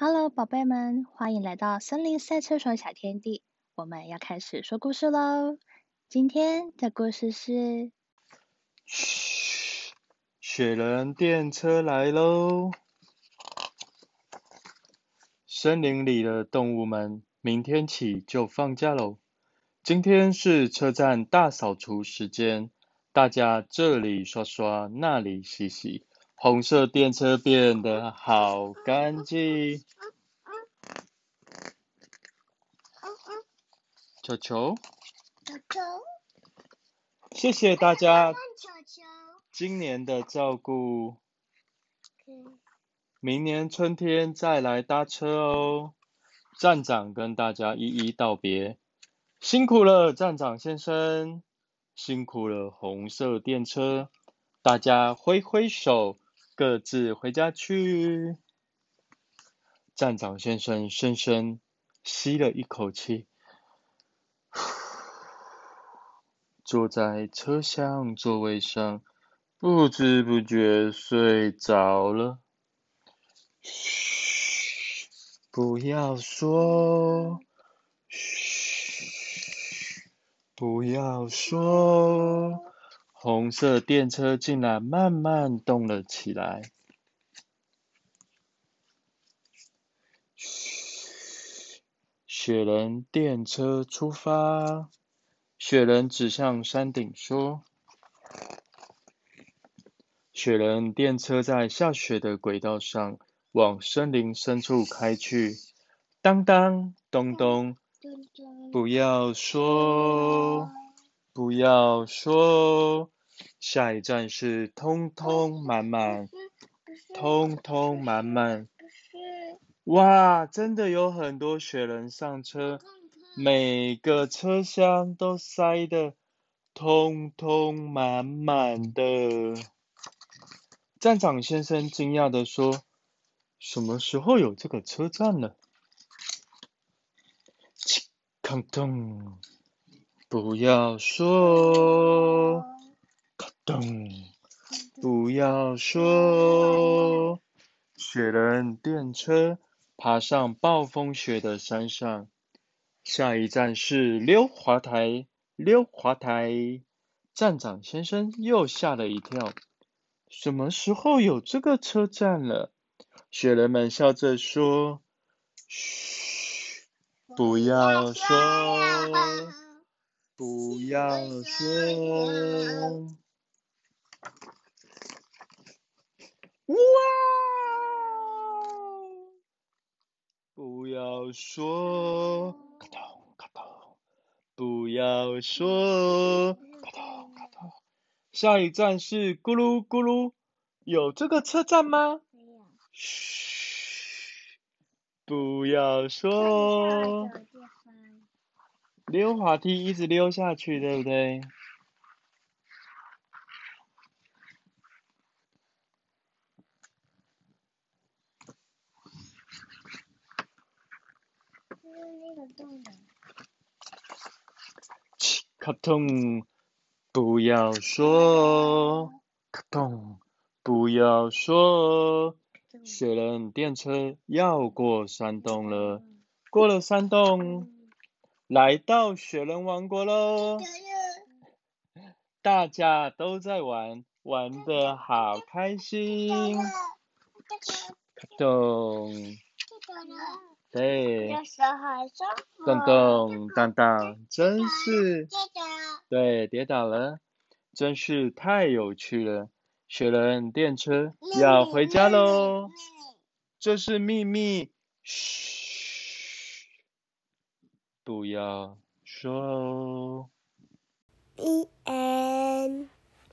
Hello，宝贝们，欢迎来到森林赛车手小天地。我们要开始说故事喽。今天的故事是，嘘，雪人电车来喽！森林里的动物们，明天起就放假喽。今天是车站大扫除时间，大家这里刷刷，那里洗洗。红色电车变得好干净。球球，球球，谢谢大家今年的照顾。明年春天再来搭车哦。站长跟大家一一道别，辛苦了，站长先生，辛苦了，红色电车，大家挥挥手。各自回家去。站长先生深深吸了一口气，坐在车厢座位上，不知不觉睡着了。嘘，不要说，嘘，不要说。红色电车竟然慢慢动了起来。嘘，雪人电车出发。雪人指向山顶说：“雪人电车在下雪的轨道上往森林深处开去。”当当咚咚，不要说。不要说，下一站是通通满满，通通满满。哇，真的有很多雪人上车，每个车厢都塞得通通满满的。站长先生惊讶的说：“什么时候有这个车站了？”切，康通。不要说，咔咚！不要说，雪人电车爬上暴风雪的山上，下一站是溜滑台，溜滑台。站长先生又吓了一跳，什么时候有这个车站了？雪人们笑着说：“嘘，不要说。”不要说，哇！不要说，咔咚咔咚！不要说，咔咚咔咚！下一站是咕噜咕噜，有这个车站吗？嘘，不要说。溜滑梯一直溜下去，对不对？卡通，不要说，卡通，不要说，雪人电车要过山洞了，过了山洞。来到雪人王国喽！大家都在玩，玩的好开心。卡咚，对，咚咚当当，真是，对，跌倒了，真是太有趣了。雪人电车要回家喽，这是秘密，嘘。不要说。一 n